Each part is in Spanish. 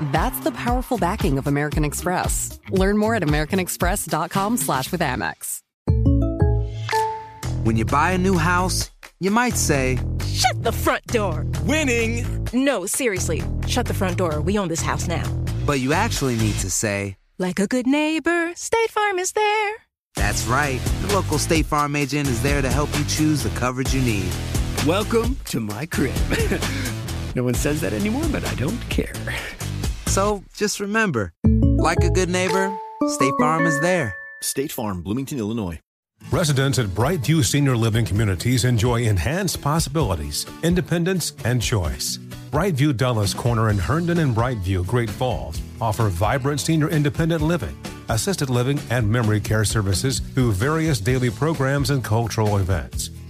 That's the powerful backing of American Express. Learn more at americanexpress.com slash with Amex. When you buy a new house, you might say, Shut the front door! Winning! No, seriously, shut the front door. We own this house now. but you actually need to say, Like a good neighbor, State Farm is there. that's right. The local State Farm agent is there to help you choose the coverage you need. Welcome to my crib. no one says that anymore, but I don't care. So just remember, like a good neighbor, State Farm is there. State Farm, Bloomington, Illinois. Residents at Brightview Senior Living Communities enjoy enhanced possibilities, independence, and choice. Brightview Dulles Corner in Herndon and Brightview, Great Falls, offer vibrant senior independent living, assisted living, and memory care services through various daily programs and cultural events.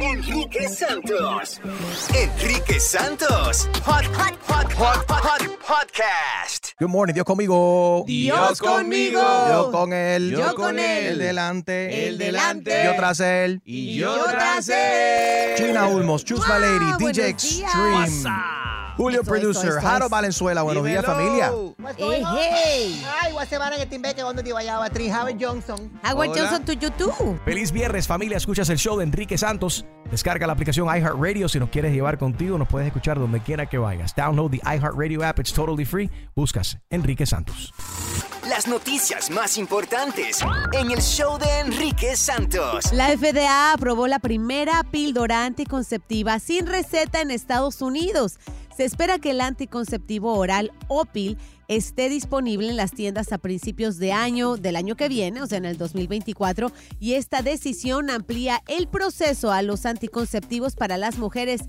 Enrique Santos. Enrique Santos. Hot, hot, hot, hot, hot, podcast. Good morning, Dios conmigo. Dios conmigo. Yo con él. Yo con él. El delante. El delante. Yo tras él. Y yo tras él. China Ulmos, Chusma Lady, DJ Extreme. Julio Eso, Producer, eso, eso, Jaro eso. Valenzuela. Buenos días, familia. Hey, hey. Ay, a semana en el timbe que cuando te vaya a Howard Johnson. Howard Johnson to YouTube. Feliz viernes, familia. Escuchas el show de Enrique Santos. Descarga la aplicación iHeartRadio. Si nos quieres llevar contigo, nos puedes escuchar donde quiera que vayas. Download the iHeartRadio app. It's totally free. Buscas Enrique Santos. Las noticias más importantes en el show de Enrique Santos. La FDA aprobó la primera píldora anticonceptiva sin receta en Estados Unidos. Se espera que el anticonceptivo oral Opil esté disponible en las tiendas a principios de año del año que viene, o sea, en el 2024, y esta decisión amplía el proceso a los anticonceptivos para las mujeres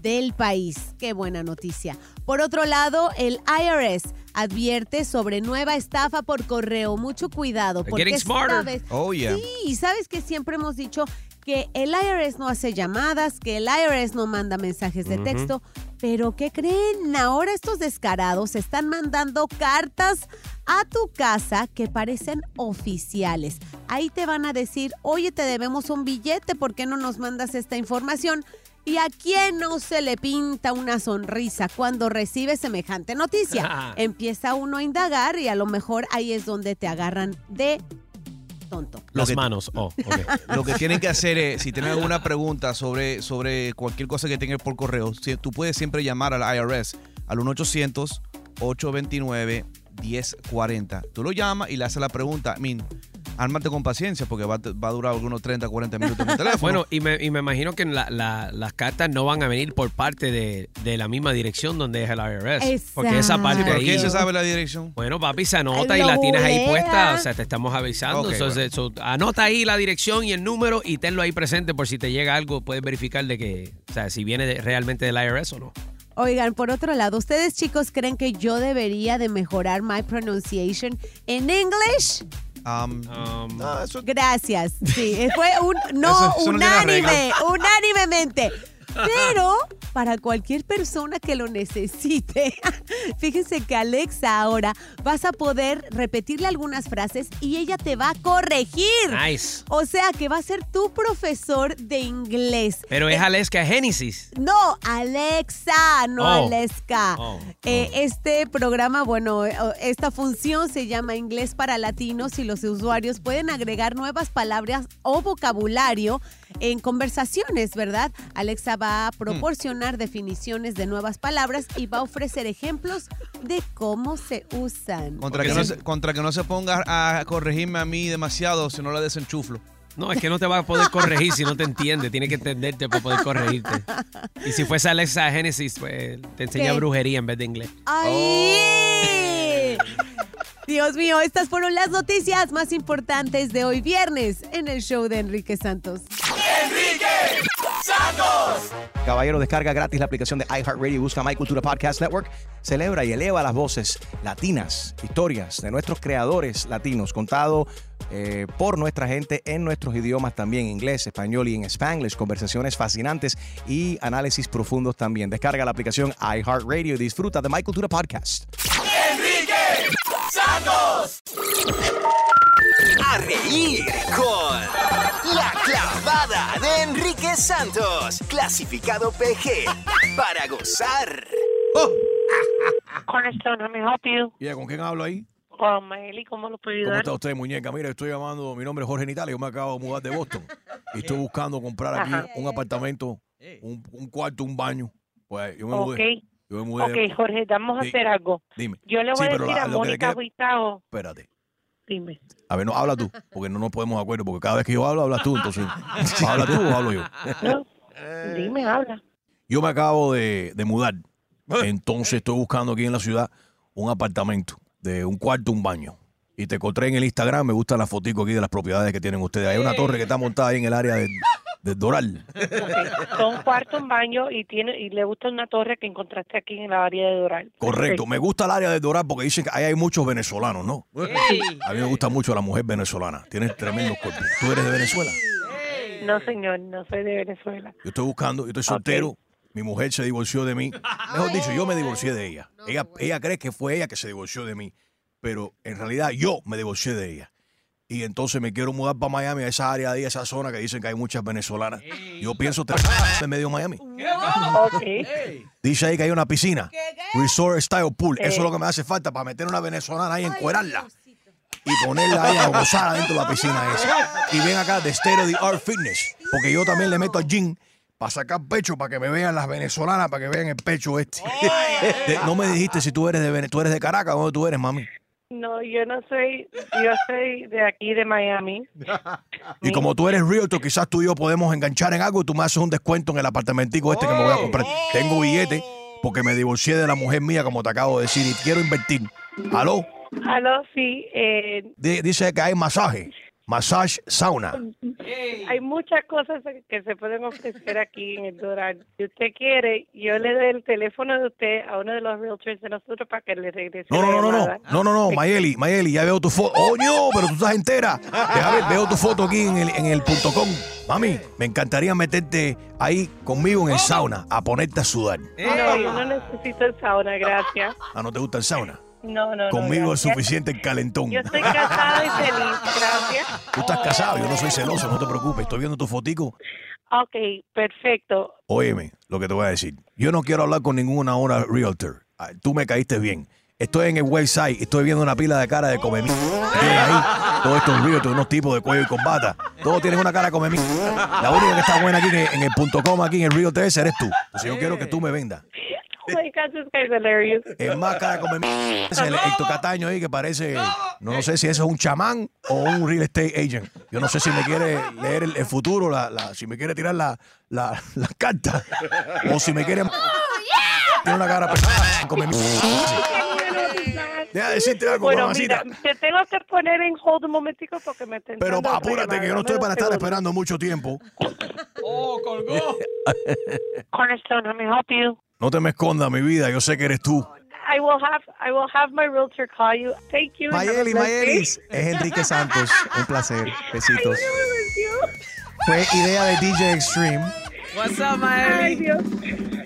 del país. Qué buena noticia. Por otro lado, el IRS advierte sobre nueva estafa por correo. Mucho cuidado. Porque getting smarter. sabes, Oh, yeah. Sí, y sabes que siempre hemos dicho que el IRS no hace llamadas, que el IRS no manda mensajes de texto. Pero ¿qué creen? Ahora estos descarados están mandando cartas a tu casa que parecen oficiales. Ahí te van a decir, oye, te debemos un billete, ¿por qué no nos mandas esta información? ¿Y a quién no se le pinta una sonrisa cuando recibe semejante noticia? Empieza uno a indagar y a lo mejor ahí es donde te agarran de tonto. Las que- manos. Oh, ok. Lo que tienen que hacer es, si tienen alguna pregunta sobre, sobre cualquier cosa que tengas por correo, si- tú puedes siempre llamar al IRS al 1-800-829-1040. Tú lo llamas y le haces la pregunta. I mean, ármate con paciencia porque va, a- va a durar algunos 30, 40 minutos en el teléfono. Bueno, y me, y me imagino que la- la- las cartas no van a venir por parte de, de la misma dirección donde es el IRS. Porque esa parte ¿Por ahí. qué se sabe la dirección? Bueno, papi, se anota Ay, y la tienes ahí puesta. O sea, te estamos avisando. Entonces, so, anota ahí la dirección y el número y tenlo ahí presente por si te llega algo. Puedes verificar de que, o sea, si viene de- realmente del IRS o no. Oigan, por otro lado, ¿ustedes chicos creen que yo debería de mejorar my pronunciation en English? Um, Gracias. Sí, fue un no unánime, unánimemente. Pero para cualquier persona que lo necesite, fíjense que Alexa ahora vas a poder repetirle algunas frases y ella te va a corregir. Nice. O sea que va a ser tu profesor de inglés. Pero es Eh, Aleska Genesis. no, Alexa, no Oh. Aleska. Oh, Eh, este programa, bueno, eh, esta función se llama Inglés para Latinos y los usuarios pueden agregar nuevas palabras o vocabulario en conversaciones, ¿verdad? Alexa va a proporcionar definiciones de nuevas palabras y va a ofrecer ejemplos de cómo se usan. Contra que, no se, contra que no se ponga a corregirme a mí demasiado, si no la desenchuflo. No, es que no te va a poder corregir si no te entiende. Tiene que entenderte para poder corregirte. Y si fuese Alexa Genesis, pues te enseña ¿Qué? brujería en vez de inglés. ¡Ay! Dios mío, estas fueron las noticias más importantes de hoy viernes en el show de Enrique Santos. ¡Enrique Santos! Caballero, descarga gratis la aplicación de iHeartRadio busca My Cultura Podcast Network. Celebra y eleva las voces latinas, historias de nuestros creadores latinos, contado eh, por nuestra gente en nuestros idiomas también, inglés, español y en spanglish. Conversaciones fascinantes y análisis profundos también. Descarga la aplicación iHeartRadio y disfruta de My Cultura Podcast. ¡Enrique Santos! A reír con La Clavada de Enrique Santos. Clasificado PG. Para gozar. Cornerstone, let me help you. Yeah, ¿Con quién hablo ahí? Con Maeli, ¿cómo lo puedo ¿Cómo ayudar? está usted, muñeca? Mira, estoy llamando, mi nombre es Jorge Nitalia, yo me acabo de mudar de Boston y estoy buscando comprar aquí Ajá. un apartamento, un, un cuarto, un baño. Pues yo me mudé. Ok. Yo me mudé. de- Ok, Jorge, vamos a hacer algo. Dime. Yo le voy Sí, a pero decir la- a Mónica Huitao. Espérate. Dime. A ver, no, habla tú, porque no nos podemos de acuerdo, porque cada vez que yo hablo, hablas tú, entonces. ¿Hablas tú o hablo yo? No, dime, habla. Yo me acabo de, de mudar, entonces estoy buscando aquí en la ciudad un apartamento de un cuarto, un baño. Y te encontré en el Instagram, me gustan las fotos aquí de las propiedades que tienen ustedes. Hay una torre que está montada ahí en el área de, de Doral. Son cuarto, un baño y tiene y le gusta una torre que encontraste aquí en la área de Doral. Correcto, me gusta el área de Doral porque dicen que ahí hay muchos venezolanos, ¿no? A mí me gusta mucho la mujer venezolana, tiene tremendos cuerpos. ¿Tú eres de Venezuela? No, señor, no soy de Venezuela. Yo estoy buscando, yo estoy soltero. Mi mujer se divorció de mí. Mejor dicho, yo me divorcié de ella. Ella, ella cree que fue ella que se divorció de mí. Pero en realidad yo me divorcié de ella. Y entonces me quiero mudar para Miami, a esa área de ahí, a esa zona que dicen que hay muchas venezolanas. Yo pienso tener en medio de Miami. Ok. Dice ahí que hay una piscina. Resort Style Pool. Eso es lo que me hace falta para meter una venezolana ahí, encuerarla. Y ponerla ahí a gozar adentro de la piscina esa. Y ven acá de State of the Art Fitness. Porque yo también le meto al gym para sacar pecho, para que me vean las venezolanas, para que vean el pecho este. No me dijiste si tú eres de Vene- tú eres de Caracas o dónde tú eres, mami. No, yo no soy, yo soy de aquí, de Miami. Y como tú eres realtor, quizás tú y yo podemos enganchar en algo y tú me haces un descuento en el apartamentico este que me voy a comprar. Tengo billete porque me divorcié de la mujer mía, como te acabo de decir, y quiero invertir. ¿Aló? Aló, sí, eh, Di- Dice que hay masaje, massage sauna. hay muchas cosas que se pueden ofrecer aquí en el Doral. Si usted quiere, yo le doy el teléfono de usted a uno de los realtors de nosotros para que le regrese No, la no, no, no, no, no, no, no, Mayeli, Mayeli, ya veo tu foto. ¡Oh, no! Pero tú estás entera. Deja ver, veo tu foto aquí en el, en el punto com. Mami, me encantaría meterte ahí conmigo en el sauna a ponerte a sudar. No, yo no necesito el sauna, gracias. Ah, ¿no te gusta el sauna? No, no, no. Conmigo es suficiente el calentón. Yo estoy casada y feliz, gracias. Tú estás casado, yo no soy celoso, no te preocupes. Estoy viendo tu fotico. Ok, perfecto. Óyeme, lo que te voy a decir. Yo no quiero hablar con ninguna hora realtor. Ah, Tú me caíste bien. Estoy en el website, estoy viendo una pila de cara de ahí todos estos realtors, unos tipos de cuello y combata. Todos tienen una cara de comer. La única que está buena aquí en el, en el punto com, aquí en el realtor ese eres tú. Entonces yo quiero que tú me vendas. Oh my God, this guy's hilarious. Es más cara de comer. Ese es el Héctor Cataño ahí que parece, no sé si eso es un chamán o un real estate agent. Yo no sé si me quiere leer el, el futuro, la, la- si me quiere tirar la, la, la carta o si me quiere... Tiene una cara de comer. Deja de decirte algo, Bueno, mamacita. mira, te tengo que poner en hold un momentico porque me están Pero apúrate que yo no estoy para estar esperando mucho tiempo. Oh, colgó. Cornerstone, let me help you. No te me escondas, mi vida, yo sé que eres tú. I will have I will have my realtor call you. Thank you. Mayeli. Mayelis. Es Enrique Santos. Un placer. Besitos. Ay. Fue idea de DJ Extreme. What's up, Ay, Dios.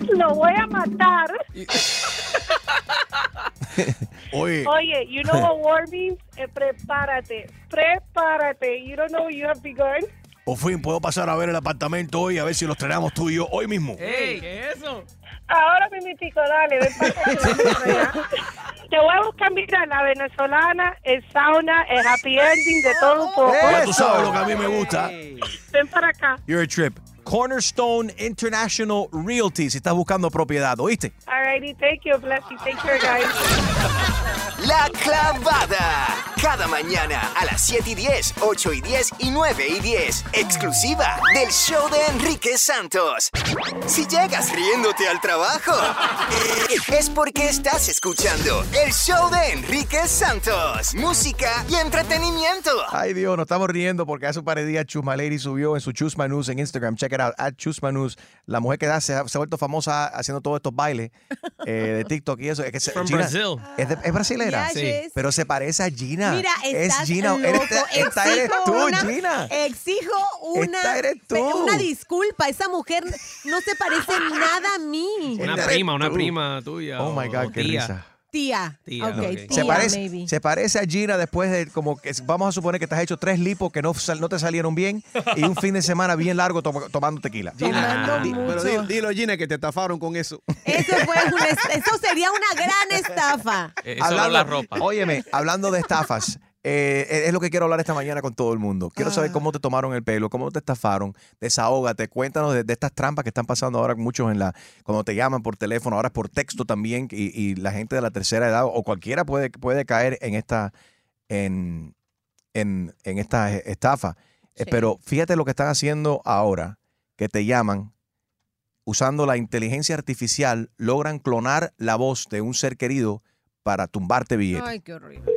Lo voy a matar. Oye, Oye, you know what war means? Eh, prepárate. Prepárate. You don't know what you have begun? Por fin puedo pasar a ver el apartamento hoy a ver si los traemos tú y yo hoy mismo. Ey, ¿qué es eso? Ahora mimitico, dale, ven para. Te voy a buscar, mira, la venezolana, el sauna, el happy ending, de todo un poco. Ya tú sabes lo que a mí me gusta. Ven para acá. You're a trip. Cornerstone International Realty. Si estás buscando propiedad, ¿oíste? Alrighty, thank you, bless you. Take care, guys. La clavada. Cada mañana a las 7 y 10, 8 y 10 y 9 y 10. Exclusiva del show de Enrique Santos. Si llegas riéndote al trabajo, es porque estás escuchando el show de Enrique Santos. Música y entretenimiento. Ay, Dios, nos estamos riendo porque hace un par de días Chusma Lady subió en su Chusma News en Instagram. Check it out, at Chusma News. La mujer que da, se, ha, se ha vuelto famosa haciendo todos estos bailes eh, de TikTok y eso. Es, que se- From Gina Brazil. Es, de- es brasilera. Yeah, is. Pero se parece a Gina. Mira, es estás Gina. loco. Eres- esta eres Exijo tú, una- Gina. Exijo una, Esta eres tú. una disculpa. Esa mujer no se parece nada a mí. Una prima, una prima tuya. Oh my God, qué tía. risa. Tía. Tía, Ok, ok. tía, Se parece, se parece a Gina después de como que vamos a suponer que te has hecho tres lipos que no, sal- no te salieron bien y un fin de semana bien largo to- tomando tequila. Tomando Di- pero dilo, Gina, que te estafaron con eso. Eso, fue una eso sería una gran estafa. Eso no la ropa. Óyeme, hablando de estafas, eh, es lo que quiero hablar esta mañana con todo el mundo. Quiero Ah. saber cómo te tomaron el pelo, cómo te estafaron. Desahógate, cuéntanos de, de estas trampas que están pasando ahora muchos en la cuando te llaman por teléfono, ahora por texto también y, y la gente de la tercera edad o cualquiera puede, puede caer en esta en, en, en esta estafa. Eh, Sí. Pero fíjate lo que están haciendo ahora, que te llaman usando la inteligencia artificial, logran clonar la voz de un ser querido para tumbarte billetes. Ay, qué horrible.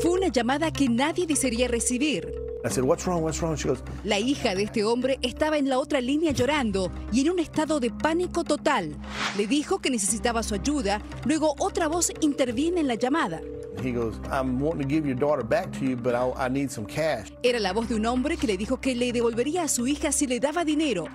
Fue una llamada que nadie desearía recibir. I said, what's wrong? What's wrong? She goes, La hija de este hombre estaba en la otra línea llorando y en un estado de pánico total. Le dijo que necesitaba su ayuda, luego otra voz interviene en la llamada. he goes, I'm wanting to give your daughter back to you, but I, I need some cash. Era la voz de un hombre que le dijo que le devolvería a su hija si le daba dinero.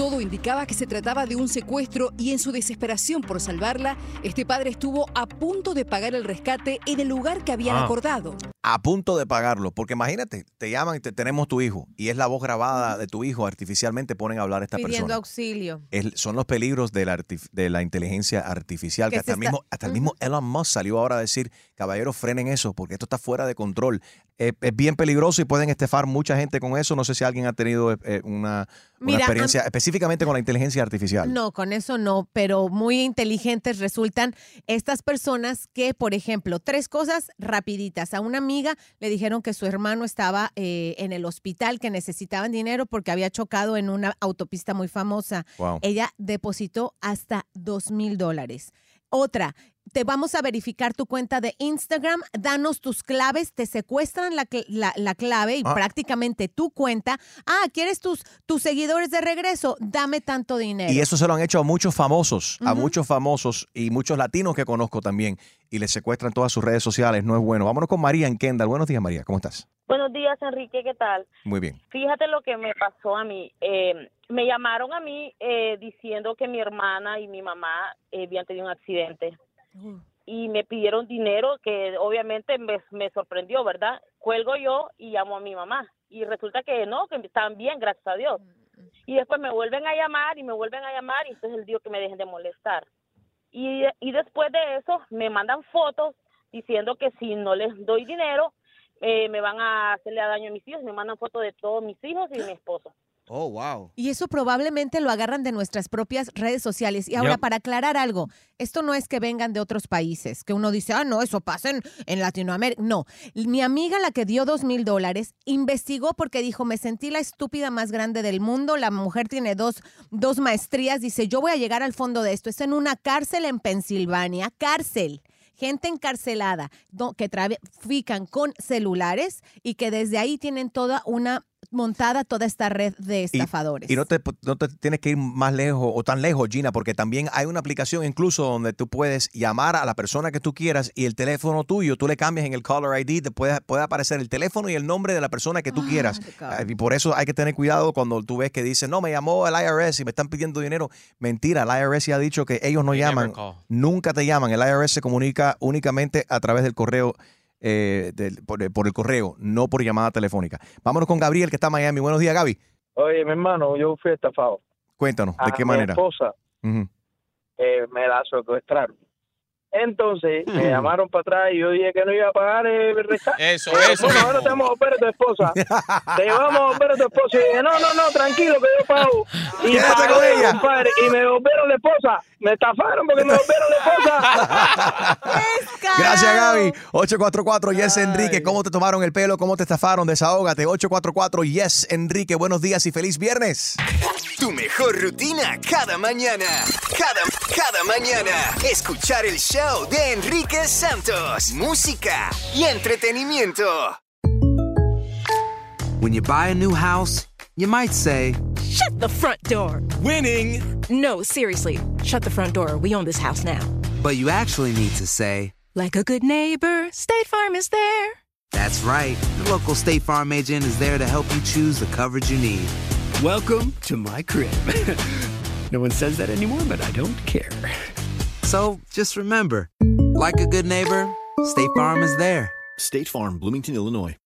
Todo indicaba que se trataba de un secuestro y en su desesperación por salvarla, este padre estuvo a punto de pagar el rescate en el lugar que habían Ah. acordado. a punto de pagarlo. Porque imagínate, te llaman y te, tenemos tu hijo y es la voz grabada de tu hijo, artificialmente ponen a hablar a esta Pidiendo persona. auxilio. Son los peligros de la, artif- de la inteligencia artificial, que, Que hasta, el mismo, hasta el mismo Elon Musk salió ahora a decir, caballeros, frenen eso, porque esto está fuera de control. Eh, es bien peligroso y pueden estafar mucha gente con eso. No sé si alguien ha tenido eh, una, una experiencia específicamente con la inteligencia artificial. No, con eso no, pero muy inteligentes resultan estas personas que, por ejemplo, tres cosas rapiditas. A una amiga le dijeron que su hermano estaba eh, en el hospital, que necesitaban dinero porque había chocado en una autopista muy famosa. Wow. Ella depositó hasta dos mil dólares. Otra, te vamos a verificar tu cuenta de Instagram, danos tus claves, te secuestran la, cl- la- la clave y Ah. prácticamente tu cuenta. Ah, ¿quieres tus, tus seguidores de regreso? Dame tanto dinero. Y eso se lo han hecho a muchos famosos, a muchos famosos y muchos latinos que conozco también. Y les secuestran todas sus redes sociales. No es bueno. Vámonos con María en Kendall. Buenos días, María. ¿Cómo estás? Buenos días, Enrique, ¿qué tal? Muy bien. Fíjate lo que me pasó a mí. Eh, me llamaron a mí eh, diciendo que mi hermana y mi mamá eh, habían tenido un accidente y me pidieron dinero que obviamente me, sorprendió, ¿verdad? Cuelgo yo y llamo a mi mamá y resulta que no, que están bien, gracias a Dios. Y después me vuelven a llamar y me vuelven a llamar y entonces les digo que me dejen de molestar. Y, y después de eso me mandan fotos diciendo que si no les doy dinero eh, me van a hacerle daño a mis hijos. Me mandan fotos de todos mis hijos y mi esposo. Oh, wow. Y eso probablemente lo agarran de nuestras propias redes sociales. Y ahora, Yep. para aclarar algo, esto no es que vengan de otros países, que uno dice, ah, no, eso pasa en, en Latinoamérica. No, mi amiga, la que dio dos mil dólares, investigó porque dijo, me sentí la estúpida más grande del mundo, la mujer tiene dos, dos maestrías, dice, yo voy a llegar al fondo de esto. Es en una cárcel en Pensilvania, cárcel. Gente encarcelada que trafican con celulares y que desde ahí tienen toda una montada toda esta red de estafadores. Y no te, no te tienes que ir más lejos o tan lejos, Gina, porque también hay una aplicación incluso donde tú puedes llamar a la persona que tú quieras y el teléfono tuyo, tú le cambias en el caller ID, te puede, puede aparecer el teléfono y el nombre de la persona que tú quieras. Ah, Y por eso hay que tener cuidado cuando tú ves que dice, no, me llamó el IRS y me están pidiendo dinero. Mentira, el IRS ya ha dicho que ellos no They llaman, nunca te llaman. El IRS se comunica únicamente a través del correo. Eh, del- por, por el correo, no por llamada telefónica. Vámonos con Gabriel, que está en Miami. Buenos días, Gaby. Oye, mi hermano, yo fui estafado. Cuéntanos, ¿de A qué mi manera? esposa Ujú. eh, me la secuestraron. Entonces me llamaron para atrás y yo dije que no iba a pagar el rescate. Eso, eso bueno, ahora te vamos a volver a tu esposa. te vamos a volver a tu esposa. Y dije, no, no, no, tranquilo que yo pago. Y con ella. compadre, y me devolvieron la esposa. Me estafaron porque me devolvieron la esposa. Gracias, Gaby. 844 Yes Enrique. ¿Cómo te tomaron el pelo? ¿Cómo te estafaron? Desahógate. 844 Yes Enrique. Buenos días y feliz viernes. Tu mejor rutina cada mañana. Cada, cada mañana. Escuchar el show de Enrique Santos. Música y entretenimiento. When you buy a new house, you might say, Shut the front door. Winning. No, seriously. Shut the front door. We own this house now. but you actually need to say, Like a good neighbor, State Farm is there. That's right. The local State Farm agent is there to help you choose the coverage you need. Welcome to my crib. no one says that anymore, but I don't care. So just remember, like a good neighbor, State Farm is there. State Farm, Bloomington, Illinois.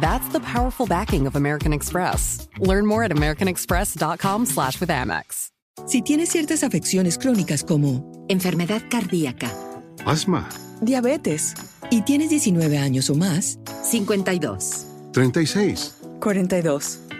That's the powerful backing of American Express. Learn more at americanexpress.com slash with Amex. Si tienes ciertas afecciones crónicas como enfermedad cardíaca, Asma, diabetes y tienes 19 años o más, 52, 36. 42.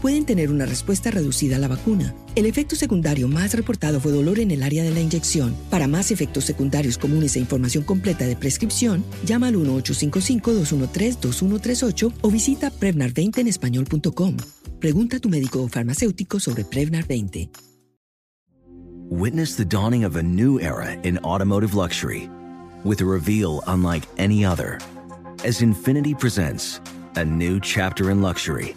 pueden tener una respuesta reducida a la vacuna. El efecto secundario más reportado fue dolor en el área de la inyección. Para más efectos secundarios comunes e información completa de prescripción, llama al 1-855-213-2138 o visita Prevnar20enespañol.com. Pregunta a tu médico o farmacéutico sobre Prevnar 20. Witness the dawning of a new era in automotive luxury with a reveal unlike any other as Infinity presents a new chapter in luxury,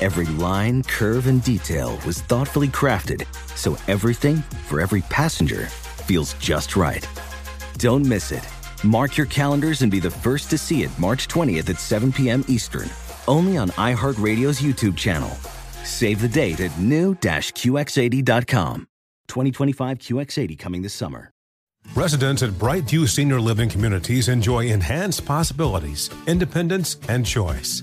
Every line, curve, and detail was thoughtfully crafted so everything for every passenger feels just right. Don't miss it. Mark your calendars and be the first to see it March 20th at 7 p.m. Eastern, only on iHeartRadio's YouTube channel. Save the date at new-QX80.com. 2025 QX80 coming this summer. Residents at Brightview Senior Living Communities enjoy enhanced possibilities, independence, and choice.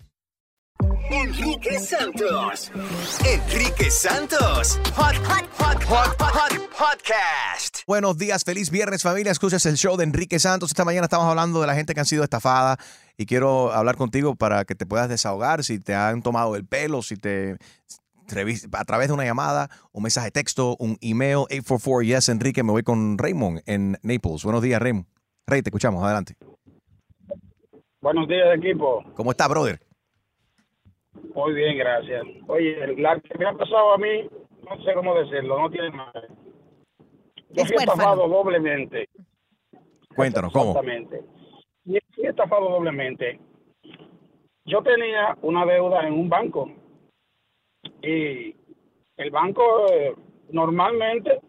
Enrique Santos. Enrique Santos. Hot, hot, hot, hot, hot, podcast. Buenos días, feliz viernes familia. Escuchas el show de Enrique Santos. Esta mañana estamos hablando de la gente que han sido estafada y quiero hablar contigo para que te puedas desahogar si te han tomado el pelo, si te a través de una llamada, un mensaje de texto, un email 844 yes Enrique. Me voy con Raymond en Naples. Buenos días, Raymond. Rey, te escuchamos. Adelante. Buenos días, equipo. ¿Cómo está, brother? Muy bien, gracias. Oye, la que me ha pasado a mí, no sé cómo decirlo, no tiene madre. Yo Es fui huérfano. estafado doblemente. Cuéntanos, ¿cómo? Exactamente. Y fui estafado doblemente. Yo tenía una deuda en un banco y el banco eh, normalmente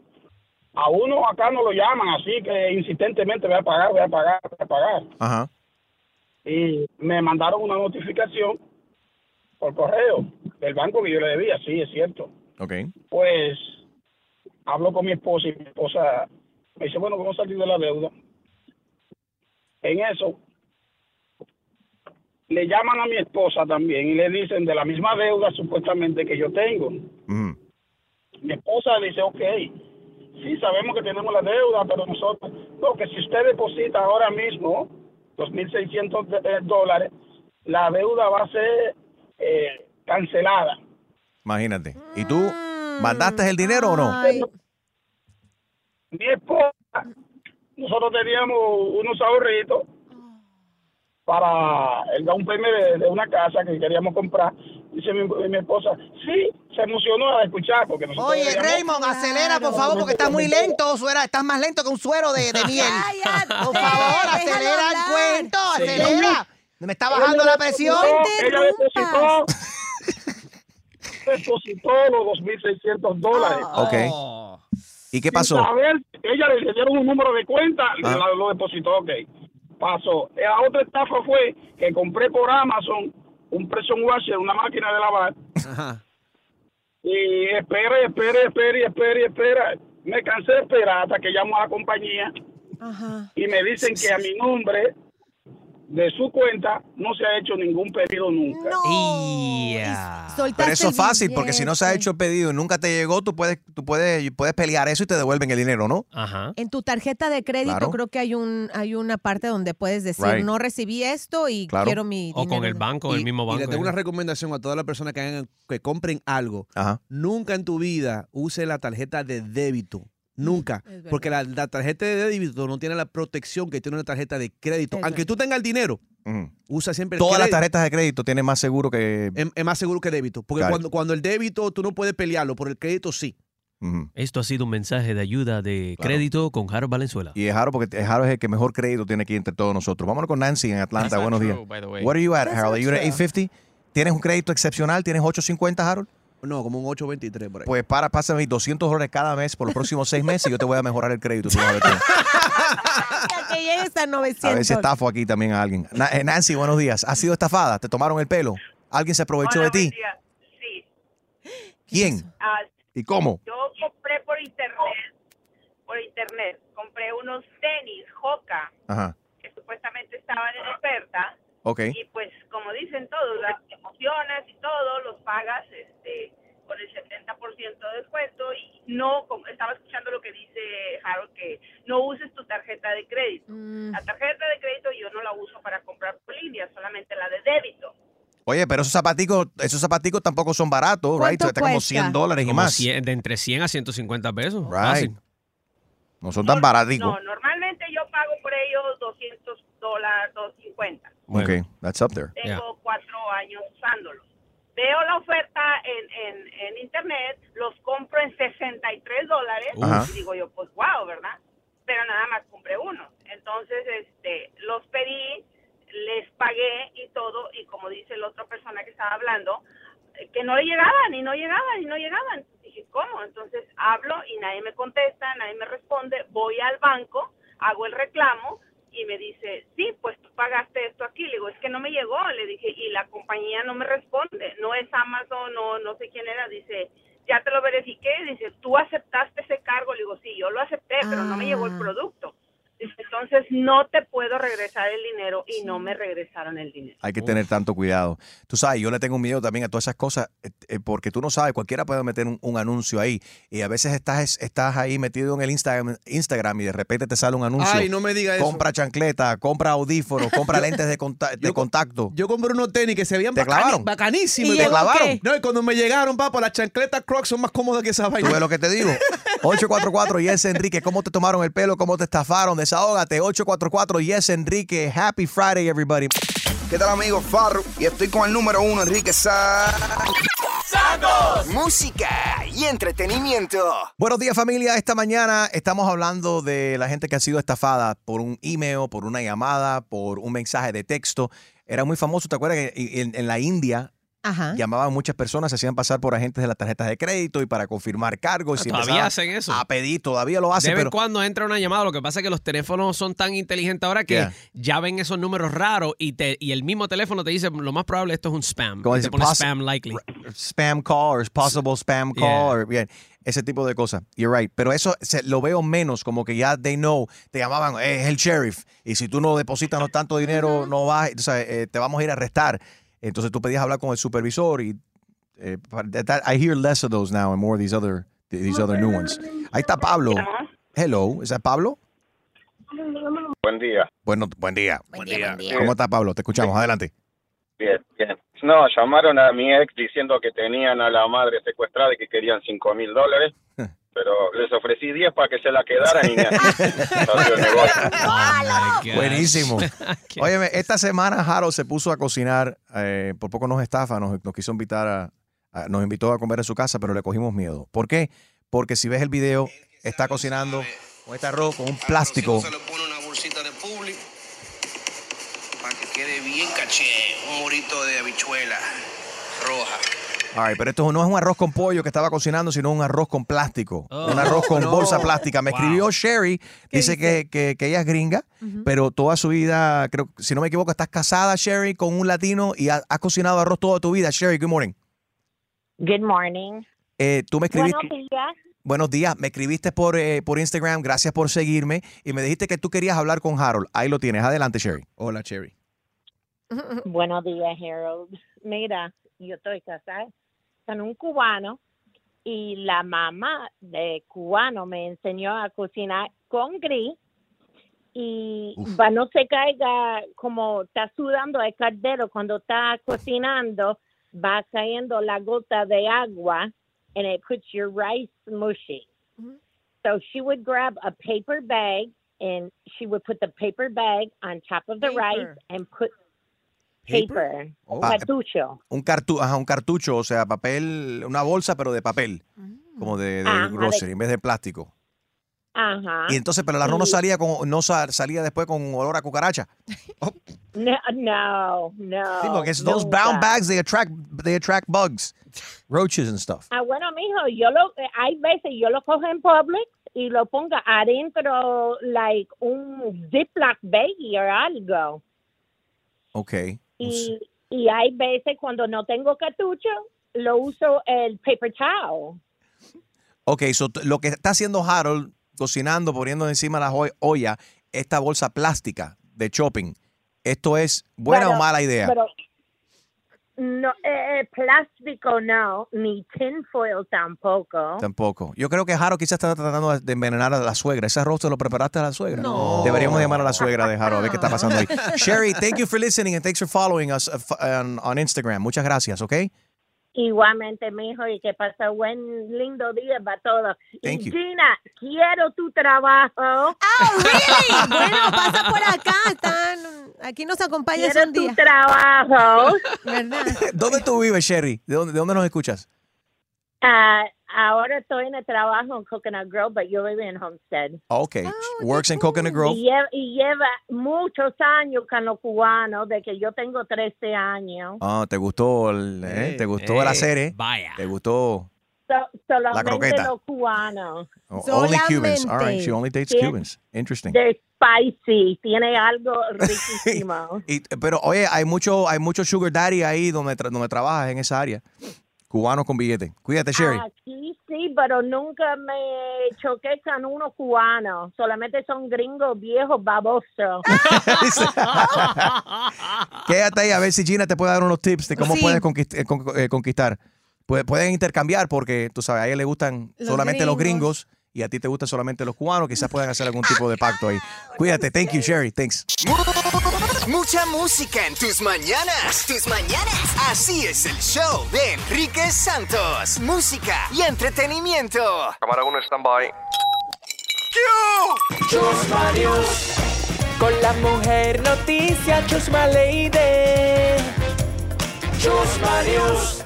a uno acá no lo llaman así que insistentemente voy a pagar, voy a pagar, voy a pagar. Ajá. y me mandaron una notificación por correo del banco que yo le debía, sí, es cierto. Ok. Pues hablo con mi esposa y mi esposa me dice, bueno, vamos a salir de la deuda. En eso, le llaman a mi esposa también y le dicen de la misma deuda supuestamente que yo tengo. Mi esposa dice, ok, sí sabemos que tenemos la deuda, pero nosotros, no, que si usted deposita ahora mismo 2.600 de- eh, dólares, la deuda va a ser eh, cancelada. Imagínate. ¿Y tú mandaste el dinero o no? Mi esposa, nosotros teníamos unos ahorritos para el down payment de, de una casa que queríamos comprar. Dice mi, mi esposa, sí, se emocionó al escuchar porque nosotros Oye, Raymond, acelera, por favor, porque estás muy lento. Suera, estás más lento que un suero de, de miel. Por favor, acelera el cuento, Sí. acelera. Me está bajando la presión. Ella depositó, depositó los 2.600 dólares. Ok. ¿Y qué pasó? saber, ella le dieron un número de cuenta, Ah. la- lo depositó, ok. Pasó. La otra estafa fue que compré por Amazon un pressure washer, una máquina de lavar. Y espera, espera, espera, y espera, y espera. Me cansé de esperar hasta que llamo a la compañía y me dicen que a mi nombre de su cuenta no se ha hecho ningún pedido nunca. Pero eso es fácil, porque si no se ha hecho el pedido y nunca te llegó, tú puedes, tú puedes, puedes pelear eso y te devuelven el dinero, ¿no? Ajá. En tu tarjeta de crédito Claro. creo que hay un hay una parte donde puedes decir Right. no recibí esto y Claro. quiero mi dinero. banco, el mismo Y le banco. tengo ¿eh? una recomendación a todas las personas que, hagan, que compren algo. Nunca en tu vida use la tarjeta de débito. Nunca. Porque la, la tarjeta de débito no tiene la protección que tiene una tarjeta de crédito. Es Aunque tú tengas el dinero, Ujú. usa siempre el Todas las tarjetas de crédito tienen más seguro que... Es, es más seguro que débito. Porque Claro. cuando, cuando el débito tú no puedes pelearlo, por el crédito sí. Esto ha sido un mensaje de ayuda de crédito con Harold Valenzuela. Y es Jaro porque es Jaro es el que mejor crédito tiene aquí entre todos nosotros. Vámonos con Nancy en Atlanta. Buenos true, días. by the way. What are you at, Harold? Are you at true. 850? ¿Tienes un crédito excepcional? ¿Tienes 850, Harold? No, como un 823 por ahí. Pues para, pásame 200 dólares cada mes por los próximos seis meses y yo te voy a mejorar el crédito. a ver que llegues a 900. A ver si estafo aquí también a alguien. Eh, Nancy, buenos días. ¿Has sido estafada? ¿Te tomaron el pelo? ¿Alguien se aprovechó Hola, de ti? Sí. ¿Quién? Ah, ¿Y cómo? yo compré por internet, por internet, compré unos tenis Hoka Ajá. que supuestamente estaban en oferta. Ok. Y pues, como dicen todos, y todo, los pagas este, con el 70% de descuento. Y no, como estaba escuchando lo que dice Harold, que no uses tu tarjeta de crédito. La tarjeta de crédito yo no la uso para comprar por línea, solamente la de débito. Oye, pero esos zapaticos, esos zapaticos tampoco son baratos, right? ¿Cuánto Está como cuesta? 100 dólares y más. 100 de entre 100 a 150 pesos. Right. Fácil. No son tan baraticos. No, normalmente yo pago por ellos 200 dólares, 250. Ok, that's up there. Tengo cuatro años usándolos. Veo la oferta en, en, en internet, los compro en 63 dólares Ajá. y digo yo, pues wow, ¿verdad? Pero nada más compré uno. Entonces, este, los pedí, les pagué y todo, y como dice la otra persona que estaba hablando, que no le llegaban y no llegaban y no llegaban. Dije, ¿cómo? Entonces hablo y nadie me contesta, nadie me responde, voy al banco, hago el reclamo y me dice, sí, pues tú pagaste esto aquí. Le digo, es que no me llegó. Le dije, y la compañía no me responde. No es Amazon, no, no sé quién era. Dice, ya te lo verifiqué. Dice, tú aceptaste ese cargo. Le digo, sí, yo lo acepté, pero no me llegó el producto. Entonces no te puedo regresar el dinero y no me regresaron el dinero. Hay que tener tanto cuidado. Tú sabes, yo le tengo miedo también a todas esas cosas eh, eh, porque tú no sabes, cualquiera puede meter un, un anuncio ahí y a veces estás, estás ahí metido en el Instagram, Instagram y de repente te sale un anuncio. Ay, no me diga eso. Compra chancleta, compra audífonos, compra lentes de, conta- de contacto. Yo compré unos tenis que se veían ¿Te clavaron? bacanísimos. ¿Y ¿Te clavaron? qué? No, y cuando me llegaron, papá, las chancletas Crocs son más cómodas que esa vaina. ¿Tú ves lo que te digo? 844 Yes Enrique, ¿cómo te tomaron el pelo? ¿Cómo te estafaron? Desahógate. 844 Yes Enrique. Happy Friday, everybody. ¿Qué tal, amigo Farro? Y estoy con el número uno, Enrique Sá. Música y entretenimiento. Buenos días familia, esta mañana estamos hablando de la gente que ha sido estafada por un email, por una llamada, por un mensaje de texto. Era muy famoso, ¿te acuerdas que en, en la India Ajá. llamaban muchas personas, se hacían pasar por agentes de las tarjetas de crédito y para confirmar cargos? y Todavía hacen eso. A pedir, todavía lo hacen, de vez pero cuando entra una llamada. Lo que pasa es que los teléfonos son tan inteligentes ahora que Yeah. ya ven esos números raros y, te, y el mismo teléfono te dice lo más probable esto es un spam. Como te pone spam likely. spam call or possible spam call, Yeah. or- bien, ese tipo de cosas. You're right. Pero eso se- lo veo menos, como que ya they know, te llamaban, "Eh, es el sheriff, y si tú no depositas no tanto dinero, no vas, o sea, eh, te vamos a ir a arrestar. Entonces tú pedías hablar con el supervisor y eh, that- I hear less of those now and more of these other, these other new ones. Ahí está Pablo. Hello, ¿es Pablo? Buen día. Bueno, buen día. Buen día. ¿Cómo está Pablo? Te escuchamos, adelante. Bien, bien. No, llamaron a mi ex diciendo que tenían a la madre secuestrada y que querían cinco mil dólares, pero les ofrecí 10 para que se la quedaran y negocio. Buenísimo. Óyeme, esta semana Harold se puso a cocinar, eh, por poco nos estafa, nos, nos quiso invitar a, a- nos invitó a comer en su casa, pero le cogimos miedo. ¿Por qué? Porque si ves el video, está cocinando con este arroz con un plástico. bolsita de publi para que quede bien caché. Un morito de habichuela roja. All right, pero esto no es un arroz con pollo que estaba cocinando, sino un arroz con plástico. Oh. un arroz con No. bolsa plástica. Me Wow. escribió Sherry, dice que, que- que ella es gringa, pero toda su vida, creo, si no me equivoco, estás casada, Sherry, con un latino y ha- has cocinado arroz toda tu vida. Sherry, good morning. Good morning. Eh, tú me escribiste. Buenos días. Buenos días, me escribiste por, eh, por Instagram, gracias por seguirme y me dijiste que tú querías hablar con Harold. Ahí lo tienes, adelante, Sherry. Hola, Sherry. Buenos días, Harold. Mira, yo estoy casada con un cubano y la mamá de cubano me enseñó a cocinar con gris y para no se caiga como está sudando el caldero cuando está cocinando, va cayendo la gota de agua and it puts your rice mushy. So she would grab a paper bag and she would put the paper bag on top of the rice and put paper, Oh. cartucho. Un, cartu ajá, un cartucho, o sea, papel, una bolsa, pero de papel, como de, de Ajá, grocery, de- en vez de plástico. Ajá. Y entonces, pero el arroz no Y- salía, con, no sa- salía después con olor a cucaracha. No, no, no. Sí, porque es those brown bags, they attract, they attract bugs, roaches and stuff. Ah, bueno, mijo, yo lo, eh, hay veces yo lo cojo en Publix y lo ponga adentro, like, un Ziploc baggie o algo. Ok. Y, y hay veces cuando no tengo cartucho, lo uso el paper towel. Ok, so, lo que está haciendo Harold, cocinando, poniendo encima la olla, esta bolsa plástica de shopping, ¿esto es buena Pero- o mala idea? Pero no, eh, eh, plástico no, ni tinfoil tampoco. Tampoco. Yo creo que Harold quizás está tratando de envenenar a la suegra. ¿Ese arroz te lo preparaste a la suegra? No. Deberíamos llamar a la suegra de Harold a ver qué está pasando ahí. Sherry, thank you for listening and thanks for following us uh, f- on, on Instagram. Muchas gracias, ¿ok? Igualmente, mijo, y que pasa buen lindo día para todos. Thank y you. Gina, quiero tu trabajo. Oh, really? Bueno, pasa por acá. Están, aquí nos acompañas Quiero un tu día. trabajo. ¿Verdad? ¿Dónde tú vives, Sherry? ¿De dónde, de dónde nos escuchas? Ah, ahora estoy en el trabajo en Coconut Grove, pero yo vivo en Homestead. Ok. Works in Coconut Grove. Y lleva, y lleva muchos años con los cubanos, de que yo tengo 13 años. Ah, ¿te gustó, el, eh? ¿Te gustó la serie? Vaya. ¿Te gustó? So- solamente croqueta. los cubanos. Oh, only Cubans. All right, she only dates Cubans. Interesting. They're spicy, tiene algo riquísimo. Y- pero oye, hay mucho, hay mucho sugar daddy ahí donde, tra- donde trabajas en esa área. Cubanos con billete. Cuídate, Sherry. Aquí sí, pero nunca me choqué con unos cubanos. Solamente son gringos viejos babosos. Quédate ahí a ver si Gina te puede dar unos tips de cómo Sí. puedes conquist- eh, con- eh, conquistar. Pu- Pueden intercambiar porque, tú sabes, a ella le gustan Los solamente los gringos. gringos y a ti te gustan solamente los cubanos. Quizás puedan hacer algún tipo de pacto ahí. Cuídate. Thank you, Sherry. Thanks. Mucha música en tus mañanas. Tus mañanas. Así es el show de Enrique Santos. Música y entretenimiento. Cámara 1, stand-by. Chusma News. Con la mujer noticia, Chusma Lady. Chusma News.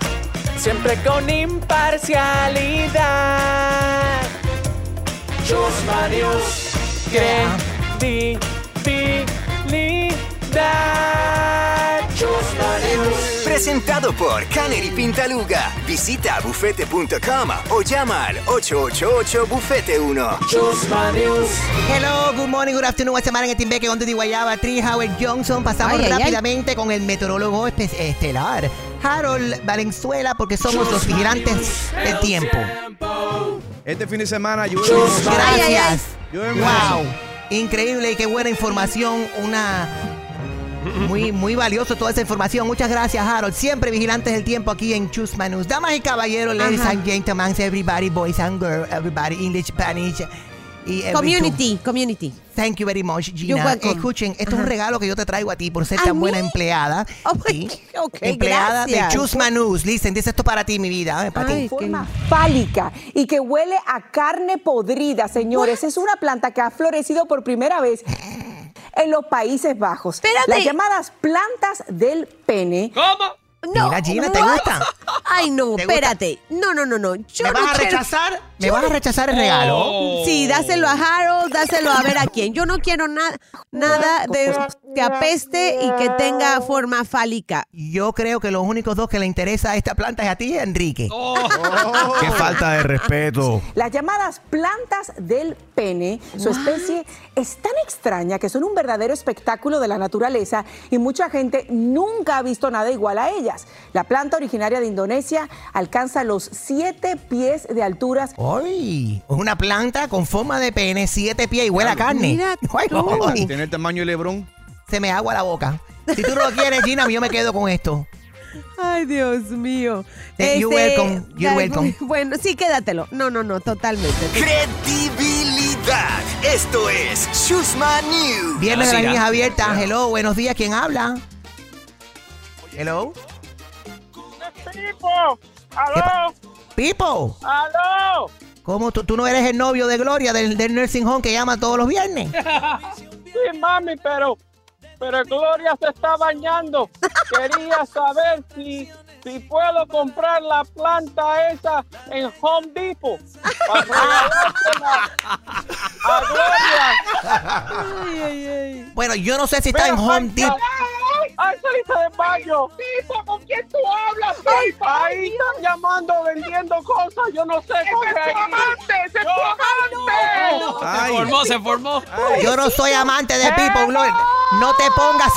Siempre con imparcialidad. Chusma News. Credibilidad. Presentado por Canary Pintaluga. Visita bufete.com o llama al 888-Bufete1. Hello, good morning, good afternoon. Esta semana en el Timbeque, donde de Guayaba, Tree Howard Johnson. Pasamos Ay, ay, ay. rápidamente con el meteorólogo estelar, Harold Valenzuela, porque somos los vigilantes del tiempo. Este fin de semana llueve. Gracias. Wow. Increíble y qué buena información. Una. Muy, muy valioso toda esa información. Muchas gracias, Harold. Siempre vigilantes del tiempo aquí en Chusma News. Damas y caballeros, ladies Ajá. and gentlemen, everybody, boys and girls, everybody, English, Spanish. Y Community, community. Thank you very much, You're Gina. welcome. Escuchen, esto es un Ajá. regalo que yo te traigo a ti por ser ¿A tan mí? buena empleada. Sí. ok, empleada gracias. de Chusma News. Listen, dice esto para ti, mi vida. eh, para ti. forma fálica y que huele a carne podrida, señores. Es una planta que ha florecido por primera vez en los Países Bajos. Las llamadas plantas del pene. ¿Cómo? No, Mira, Gina, ¿te gusta? Ay, no, espérate. No, no, no, no. Yo ¿Me no vas a quiero- rechazar? ¿Me yo vas a rechazar el regalo? Oh. Sí, dáselo a Harold, dáselo a ver a quién. Yo no quiero na- nada de que apeste y que tenga forma fálica. Yo creo que los únicos dos que le interesa a esta planta es a ti y a Enrique. Qué falta de respeto. Las llamadas plantas del pene, su especie es tan extraña que son un verdadero espectáculo de la naturaleza y mucha gente nunca ha visto nada igual a ellas. La planta originaria de Indonesia alcanza los siete pies de alturas. ¡Ay! Es una planta con forma de pene, siete pies y huele a carne. Mira Ay. Tiene el tamaño de Lebron. Se me agua la boca. Si tú no lo quieres, Gina, yo me quedo con esto. Ay, Dios mío. Eh, you're Este, welcome, you're welcome. Bueno, sí, quédatelo. No, no, no, totalmente. Credibilidad. Esto es Chusma News. Viernes de las líneas ¿ah? abiertas. Hello, buenos días. ¿Quién habla? Hello. Pipo, aló, Pipo. aló. ¿Cómo tú, tú no eres el novio de Gloria del, del nursing home que llama todos los viernes? Sí, mami, pero, pero Gloria se está bañando. Quería saber si, si puedo comprar la planta esa en Home Depot para regalársela a Gloria. Ay, ay, ay. Bueno, yo no sé si está en Home Depot. ¡Ay, saliste de baño! ¡Pipo, ¿con quién tú hablas, Pipo? Ahí están llamando, vendiendo cosas, yo no sé con qué. ¡Ese es tu amante! ¡Ese es tu amante! Se formó, se formó. Yo no soy amante de Pipo, Gloria. No te pongas.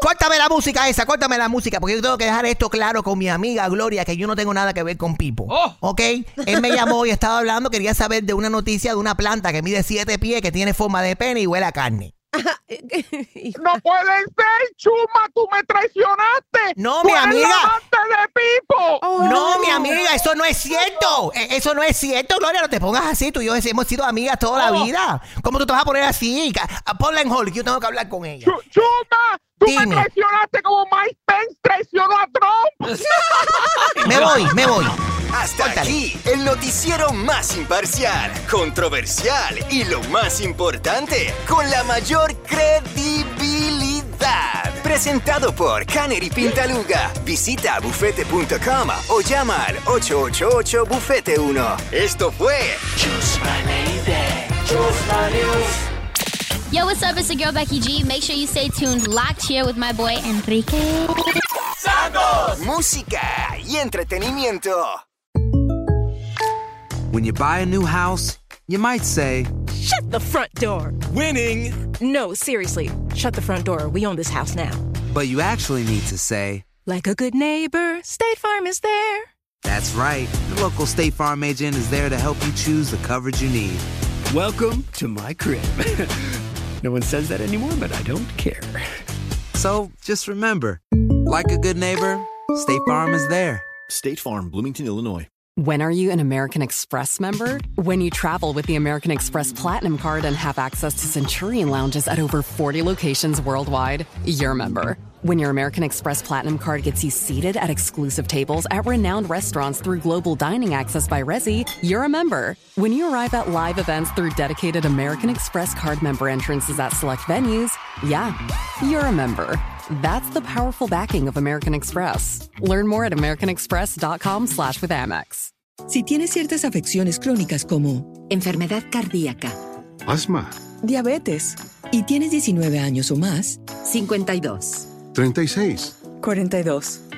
Córtame la música esa, córtame la música, porque yo tengo que dejar esto claro con mi amiga Gloria, que yo no tengo nada que ver con Pipo. ¿Ok? Él me llamó y estaba hablando, quería saber de una noticia de una planta que mide siete pies, que tiene forma de pene y huele a carne. ¡No puede ser, Chuma! ¡Tú me traicionaste! No, ¡Tú mi amiga. de Pipo! No, mi amiga, eso no es cierto. E- Eso no es cierto, Gloria. No te pongas así. Tú y yo hemos sido amigas toda la vida. ¿Cómo tú te vas a poner así? Ca- Ponla en hold, que yo tengo que hablar con ella. ¡Chuma! ¡Tú Dime. me traicionaste como Mike Pence traicionó a Trump! Me voy, me voy. Hasta aquí, el noticiero más imparcial, controversial y lo más importante, con la mayor credibilidad. Presentado por Canary Pintaluga. Visita bufete.com o llama al 888-Bufete1. Esto fue Yo, what's up? It's the girl Becky G. Make sure you stay tuned, locked here with my boy Enrique. Música y entretenimiento. When you buy a new house, you might say, Shut the front door. Winning. No, seriously. Shut the front door. We own this house now. but you actually need to say, Like a good neighbor, State Farm is there. That's right. The local State Farm agent is there to help you choose the coverage you need. Welcome to my crib. no one says that anymore, but I don't care. So just remember, like a good neighbor, State Farm is there. State Farm, Bloomington, Illinois. When are you an American Express member? When you travel with the American Express Platinum Card and have access to Centurion lounges at over 40 locations worldwide, you're a member. When your American Express Platinum Card gets you seated at exclusive tables at renowned restaurants through global dining access by Resi, you're a member. When you arrive at live events through dedicated American Express card member entrances at select venues, yeah, you're a member. That's the powerful backing of American Express. Learn more at americanexpress.com slash with Amex. Si tienes ciertas afecciones crónicas como enfermedad cardíaca, Asma. diabetes y tienes 19 años o más, 52, 36. 42.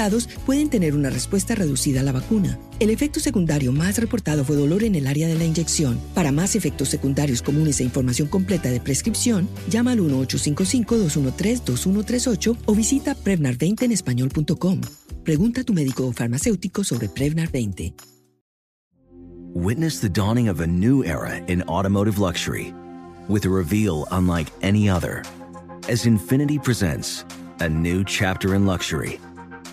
pueden tener una respuesta reducida a la vacuna. El efecto secundario más reportado fue dolor en el área de la inyección. Para más efectos secundarios comunes e información completa de prescripción, llama al 1-855-213-2138 o visita Prevnar20enespañol.com. Pregunta a tu médico o farmacéutico sobre Prevnar 20. Witness the dawning of a new era in automotive luxury with a reveal unlike any other as Infinity presents a new chapter in luxury,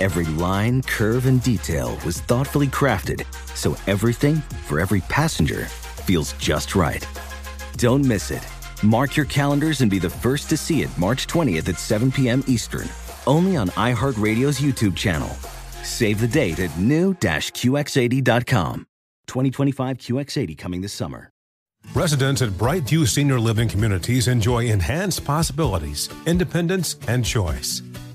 Every line, curve, and detail was thoughtfully crafted so everything for every passenger feels just right. Don't miss it. Mark your calendars and be the first to see it March 20th at 7 p.m. Eastern, only on iHeartRadio's YouTube channel. Save the date at new-QX80.com. 2025 QX80 coming this summer. Residents at Brightview Senior Living Communities enjoy enhanced possibilities, independence, and choice.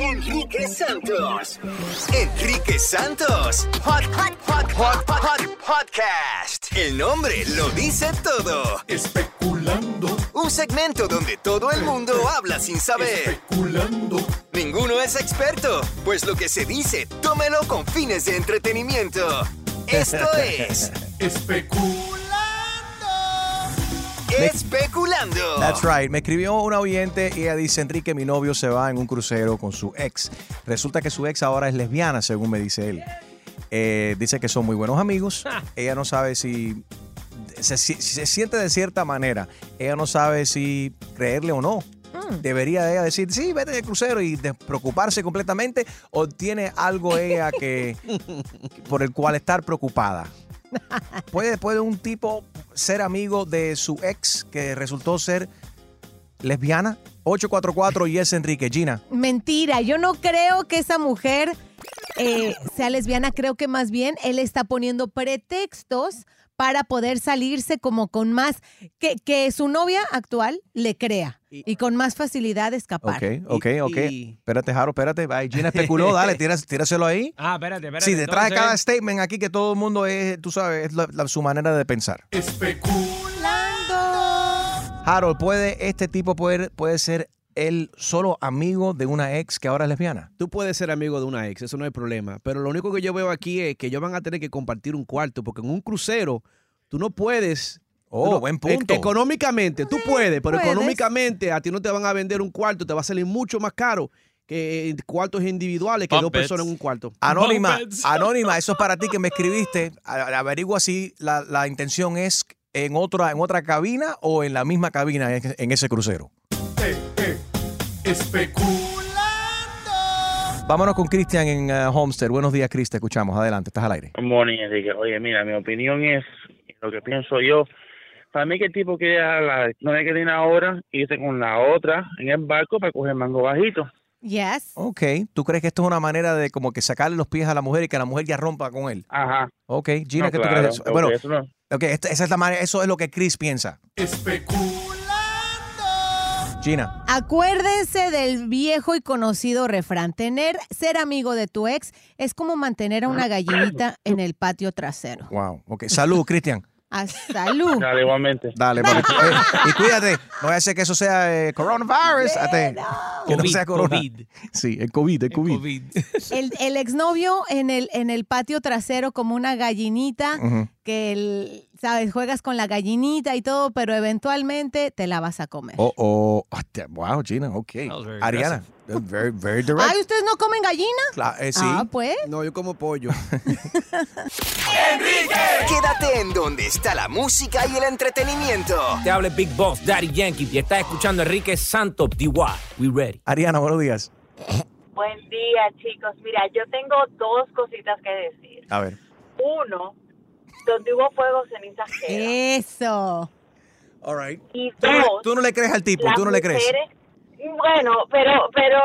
Enrique Santos. Enrique Santos. Hot, hot, hot, hot, hot, podcast. El nombre lo dice todo. Especulando. Un segmento donde todo el mundo habla sin saber. Especulando. Ninguno es experto, pues lo que se dice, tómelo con fines de entretenimiento. Esto es Especulando. Especulando. That's right. Me escribió una oyente y ella dice, Enrique, mi novio se va en un crucero con su ex. Resulta que su ex ahora es lesbiana, según me dice él. Eh, dice que son muy buenos amigos. Ella no sabe si se, si- si se siente de cierta manera. Ella no sabe si creerle o no. Debería ella decir, sí, vete de crucero y preocuparse completamente o tiene algo ella que por el cual estar preocupada. ¿Puede, ¿Puede un tipo ser amigo de su ex que resultó ser lesbiana? 844 y es Enrique Gina. Mentira, yo no creo que esa mujer eh, sea lesbiana, creo que más bien él está poniendo pretextos para poder salirse como con más, que, que su novia actual le crea y con más facilidad de escapar. Ok, ok, ok. Espérate, Jaro, espérate. Ay, Gina especuló, dale, tírase- tíraselo ahí. Ah, espérate, espérate. Sí, detrás de cada statement aquí que todo el mundo es, tú sabes, es la- la- su manera de pensar. Harold, ¿puede este tipo poder, puede ser él solo amigo de una ex que ahora es lesbiana? Tú puedes ser amigo de una ex, eso no hay problema. Pero lo único que yo veo aquí es que ellos van a tener que compartir un cuarto, porque en un crucero tú no puedes Oh, no- buen e- punto. económicamente, tú puedes, pero puedes. económicamente a ti no te van a vender un cuarto, te va a salir mucho más caro que eh, cuartos individuales que dos personas en un cuarto. Anónima, Anónima, eso es para ti que me escribiste. Averigua si la, la intención es en otra, en otra cabina o en la misma cabina en, en ese crucero. Vámonos con Cristian en uh, Homestead. Buenos días, Cristian. Escuchamos. Adelante, estás al aire. Good morning, Enrique. Oye, mira, mi opinión es, lo que pienso yo, para mí que el tipo quiere a la no le quiere ir ahora, irse con la otra en el barco para coger mango bajito. Yes. Ok. ¿Tú crees que esto es una manera de como que sacarle los pies a la mujer y que la mujer ya rompa con él? Ajá. Ok. Gina, No, ¿qué claro, tú crees? de eso? ok, Bueno, eso no. ok, esta- esa es la manera, eso es lo que Chris piensa. Gina. Acuérdense del viejo y conocido refrán. Tener, ser amigo de tu ex es como mantener a una gallinita en el patio trasero. Wow. Ok. Salud, Cristian. A salud. Dale, igualmente. Dale. Eh, y cuídate. No vaya a ser que eso sea eh, coronavirus. Ate- que no sea corona. COVID. Sí, el COVID, el COVID. El, el exnovio en el, en el patio trasero como una gallinita, Ujú. Que, el, ¿sabes? Juegas con la gallinita y todo, pero eventualmente te la vas a comer. Oh, oh. Hostia, Wow, Gina. Ok. Ariana. Very, very direct. Ay, ¿ustedes no comen gallina? Cla- eh, sí. Ah, pues. No, yo como pollo. Quédate en donde está la música y el entretenimiento. Te habla Big Boss, Daddy Yankee, y estás escuchando a Enrique Santos, DY. We ready. Ariana, buenos días. Buen día, chicos. Mira, yo tengo dos cositas que decir. A ver. Uno, donde hubo fuego, cenizas quedan. Eso. All right. Y Tú no, dos, tú no le crees al tipo, tú no le crees. mujeres- Bueno, pero, pero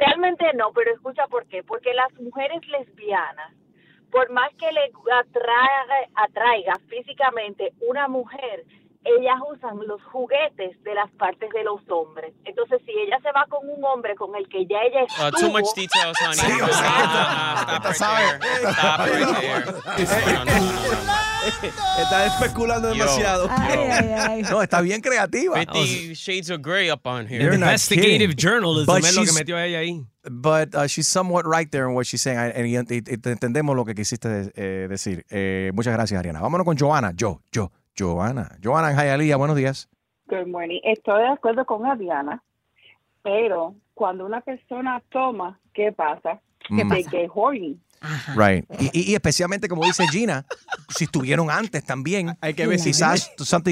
realmente no, pero escucha por qué. Porque las mujeres lesbianas, por más que le atraiga, atraiga físicamente una mujer, ellas usan los juguetes de las partes de los hombres. Entonces, si ella se va con un hombre con el que ya ella Uh, estuvo... too much details, honey. Ah, stop right there. Stop right there. No, no, no, no. Estás especulando demasiado. No, está bien creativa. Fifty Shades of Grey up on here. You're Investigative journalism But es lo que she's- metió ella ahí. But uh, she's somewhat right there in what she's saying. And, y- y- y te entendemos lo que quisiste eh, decir. Eh, muchas gracias, Ariana. Vámonos con Joana. Yo, yo, Joana. Joana en Hialeah, buenos días. Good morning. Estoy de acuerdo con Adriana, pero cuando una persona toma, ¿qué pasa? ¿Qué pasa? que es horny. Right. Y, y- y especialmente, como dice Gina, si estuvieron antes también. Hay que ver si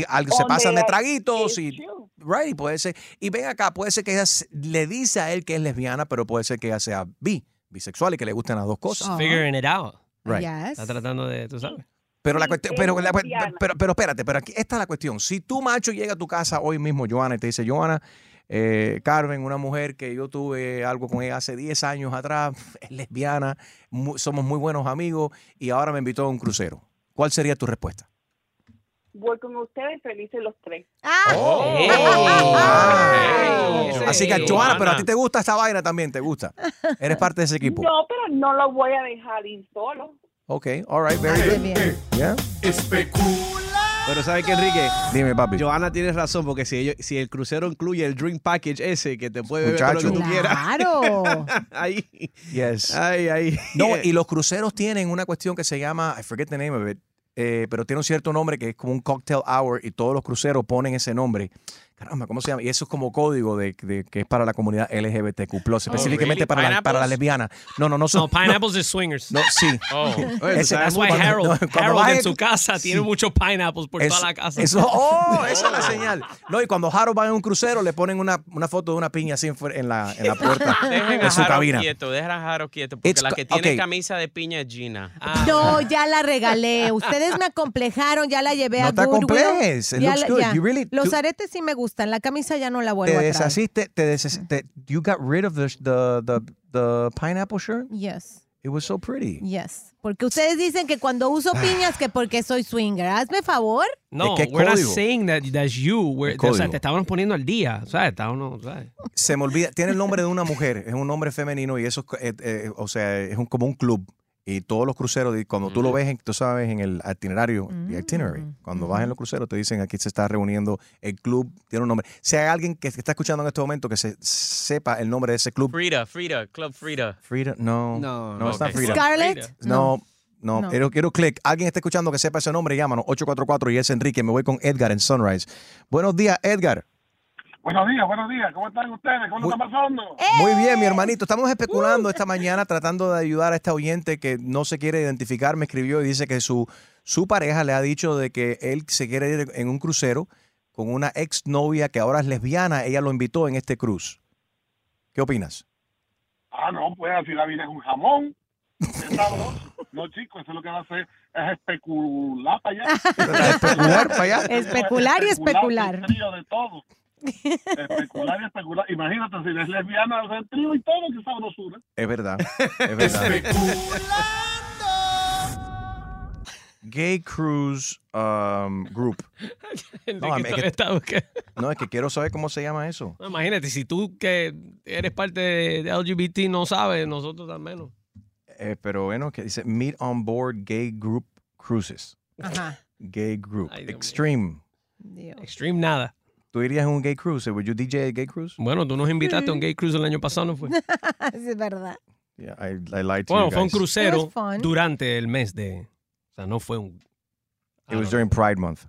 algo, se pasan de traguitos y. Right, puede ser. Y ven acá, puede ser que ella le dice a él que es lesbiana, pero puede ser que ella sea bi, bisexual y que le gusten las dos cosas. Figuring it out. Right. Está tratando de, tú sabes. Pero la cuestión, es pero, la- pero, pero espérate, pero aquí esta es la cuestión. Si tu macho llega a tu casa hoy mismo, Joana, y te dice, Joana, eh, Carmen, una mujer que yo tuve algo con ella hace 10 años atrás, es lesbiana, somos muy buenos amigos y ahora me invitó a un crucero. ¿Cuál sería tu respuesta? Voy con ustedes felices los tres. Así que, Joana, pero a ti te gusta esta vaina también, te gusta. Eres parte de ese equipo. No, pero no lo voy a dejar ir solo. Ok, all right, very good. Yeah. Pero ¿sabes qué, Enrique? Dime, papi. Joana tiene razón, porque si, ellos, si el crucero incluye el drink package ese, que te puede beber todo lo que Muchacho. tú quieras. Claro. ahí. Yes. Ay, ay. No, y los cruceros tienen una cuestión que se llama, I forget the name of it, eh, pero tiene un cierto nombre que es como un cocktail hour y todos los cruceros ponen ese nombre. Caramba, ¿cómo se llama? Y eso es como código de, de- que es para la comunidad LGBTQ+, específicamente really? para, la, para la lesbiana. No, no, no son... No, pineapples is swingers. No, sí. Oh. Ese- That's why cuando- Harold, no, Harold en su casa tiene Sí. muchos pineapples por Eso- toda la casa. Eso, oh, esa es la señal. No, y cuando Harold va en un crucero, le ponen una, una foto de una piña así en, la, en la puerta Dejen de su Harold cabina. quieto, dejen a Harold quieto, porque It's la que tiene ok. camisa de piña es Gina. Ah. No, ya la regalé. Ustedes me acomplejaron, ya la llevé No a te Goodwill. acomplejes. It Ya looks la- good. ya. You really- Los aretes sí me gustan, la camisa ya no la Te vuelvo a traer. deshaciste, te deshaciste, you got rid of the, the, the, the pineapple shirt? Yes. It was so pretty. Yes. Porque ustedes dicen que cuando uso piñas que porque soy swinger. Hazme favor. No, es we're not saying that that's you. We're- o sea, te estábamos poniendo al día. ¿Sabes? Estábamos, ¿sabes? Se me olvida, tiene el nombre de una mujer, es un nombre femenino y eso, es, eh, eh, o sea, es un, como un club. Y todos los cruceros, cuando tú lo ves, en- tú sabes, en el itinerario, the itinerary, cuando vas en los cruceros, te dicen aquí se está reuniendo el club, tiene un nombre. Si hay alguien que está escuchando en este momento que se sepa el nombre de ese club, Frida, Frida, Club Frida. Frida, no, No, no, it's not ok. Frida. Scarlett? No, No, No. quiero, quiero click. Alguien está escuchando que sepa ese nombre, llámanos. 844 y es Enrique. Me voy con Edgar en Sunrise. Buenos días, Edgar. Buenos días, buenos días. ¿Cómo están ustedes? ¿Cómo lo están pasando? Muy bien, mi hermanito. Estamos especulando esta mañana tratando de ayudar a esta oyente que no se quiere identificar. Me escribió y dice que su, su pareja le ha dicho de que él se quiere ir en un crucero con una exnovia que ahora es lesbiana. Ella lo invitó en este cruise. ¿Qué opinas? Ah, no, pues así la vida es un jamón. No, chicos, eso es lo que va a hacer es especular para allá. especular para allá. Especular y especular. trío de todo. Especular y especular. Imagínate, si es lesbiana, hacer trío y todo, qué sabrosura. Es verdad. Es verdad. Gay Cruise um, Group. No, es que, no, es que quiero saber cómo se llama eso. No, imagínate, si tú que eres parte de, de LGBT no sabes, nosotros al menos. Eh, pero bueno, que dice Meet on Board Gay Group Cruises. Ajá. Gay Group. Extreme. Extreme nada. ¿Tú irías en un gay cruise? Would you DJ a gay cruise? Bueno, tú nos invitaste a un gay cruise el año pasado, ¿no fue? es verdad. Yeah, I, I lied to Bueno, you fue un guys. crucero It was fun. durante el mes de... O sea, no fue un... It was during Pride Month.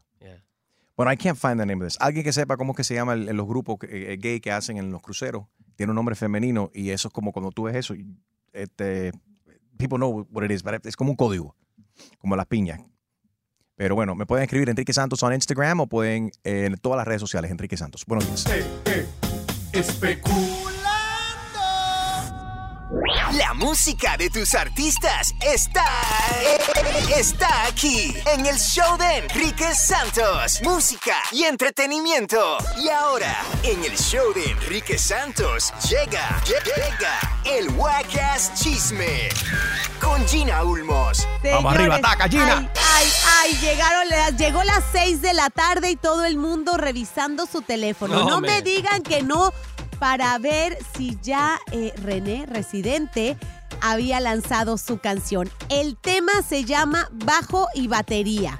Bueno, I can't find the name of this. Alguien que sepa cómo es que se llama el- en los grupos eh, gay que hacen en los cruceros. Tiene un nombre femenino y eso es como cuando tú ves eso, este, people know what it is, but es como un código, como las piñas. Pero bueno, me pueden escribir Enrique Santos en Instagram o pueden eh, en todas las redes sociales, Enrique Santos. Buenos días. La música de tus artistas está, está aquí en el show de Enrique Santos. Música y entretenimiento. Y ahora, en el show de Enrique Santos, llega, llega el Wacas Chisme con Gina Ulmos. Señores, Ay, ay, ay, llegaron, las- llegó las 6 de la tarde y todo el mundo revisando su teléfono. No, No, me digan que no para ver si ya eh, René, residente, había lanzado su canción. El tema se llama Bajo y Batería.